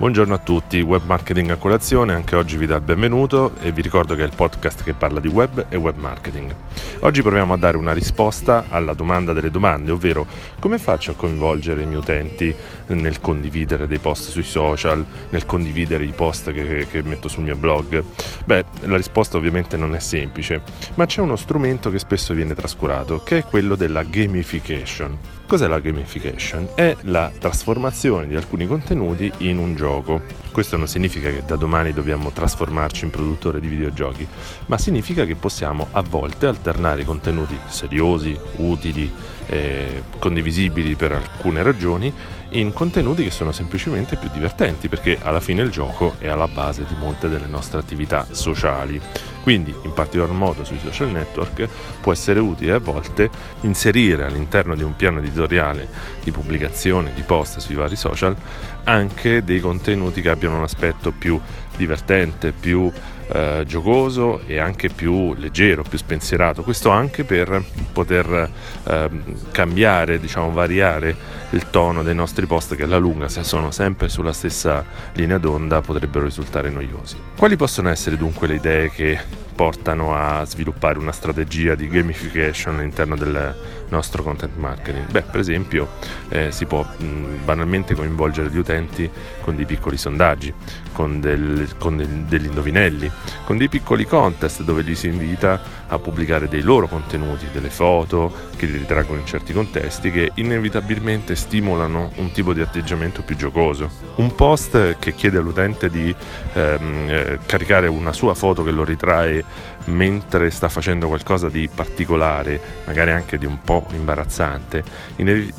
Buongiorno a tutti, Web Marketing a colazione, anche oggi vi do il benvenuto e vi ricordo che è il podcast che parla di web e web marketing. Oggi proviamo a dare una risposta alla domanda delle domande, ovvero come faccio a coinvolgere i miei utenti nel condividere dei post sui social, nel condividere i post che, che metto sul mio blog? Beh, la risposta ovviamente non è semplice, ma c'è uno strumento che spesso viene trascurato, che è quello della gamification. Cos'è la gamification? È la trasformazione di alcuni contenuti in un gioco. gioco Questo non significa che da domani dobbiamo trasformarci in produttore di videogiochi, ma significa che possiamo a volte alternare contenuti seriosi, utili, eh, condivisibili per alcune ragioni in contenuti che sono semplicemente più divertenti perché alla fine il gioco è alla base di molte delle nostre attività sociali. Quindi in particolar modo sui social network può essere utile a volte inserire all'interno di un piano editoriale di pubblicazione di post sui vari social anche dei contenuti che abbiano un aspetto più divertente, più eh, giocoso e anche più leggero, più spensierato. Questo anche per poter eh, cambiare, diciamo, variare il tono dei nostri post che alla lunga, se sono sempre sulla stessa linea d'onda, potrebbero risultare noiosi. Quali possono essere dunque le idee che portano a sviluppare una strategia di gamification all'interno del nostro content marketing? Beh, per esempio, eh, si può mh, banalmente coinvolgere gli utenti con dei piccoli sondaggi, con, del, con del, degli indovinelli, con dei piccoli contest dove li si invita a pubblicare dei loro contenuti, delle foto che li ritraggono in certi contesti che inevitabilmente stimolano un tipo di atteggiamento più giocoso. Un post che chiede all'utente di ehm, eh, caricare una sua foto che lo ritrae mentre sta facendo qualcosa di particolare, magari anche di un po' imbarazzante,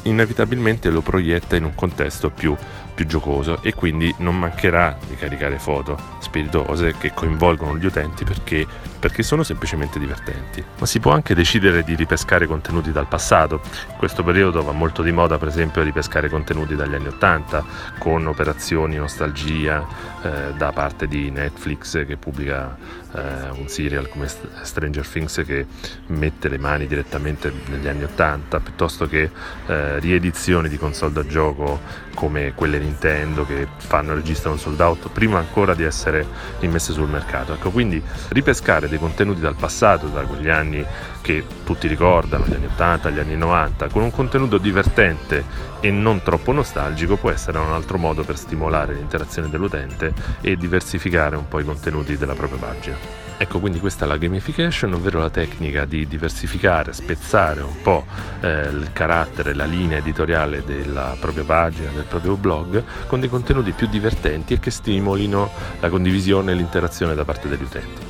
inevitabilmente lo proietta in un contesto più più giocoso e quindi non mancherà di caricare foto spiritose che coinvolgono gli utenti perché, perché sono semplicemente divertenti. Ma si può anche decidere di ripescare contenuti dal passato. In questo periodo va molto di moda per esempio ripescare contenuti dagli anni 80 con operazioni nostalgia eh, da parte di Netflix che pubblica eh, un serial come Stranger Things che mette le mani direttamente negli anni 80 piuttosto che eh, riedizioni di console da gioco come quelle Nintendo che fanno registrano un sold out prima ancora di essere immesse sul mercato. Ecco, quindi ripescare dei contenuti dal passato, da quegli anni che tutti ricordano, gli anni 80, gli anni 90, con un contenuto divertente e non troppo nostalgico può essere un altro modo per stimolare l'interazione dell'utente e diversificare un po' i contenuti della propria pagina. Ecco, quindi questa è la gamification, ovvero la tecnica di diversificare, spezzare un po' eh, il carattere, la linea editoriale della propria pagina, del proprio blog, con dei contenuti più divertenti e che stimolino la condivisione e l'interazione da parte degli utenti.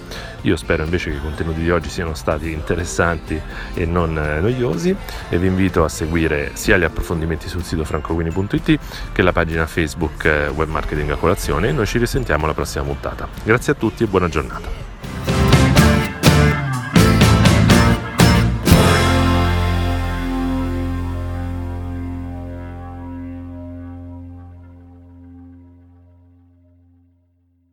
Io spero invece che i contenuti di oggi siano stati interessanti e non eh, noiosi e vi invito a seguire sia gli approfondimenti sul sito francoguini.it che la pagina Facebook eh, Web Marketing a colazione e noi ci risentiamo alla prossima puntata. Grazie a tutti e buona giornata.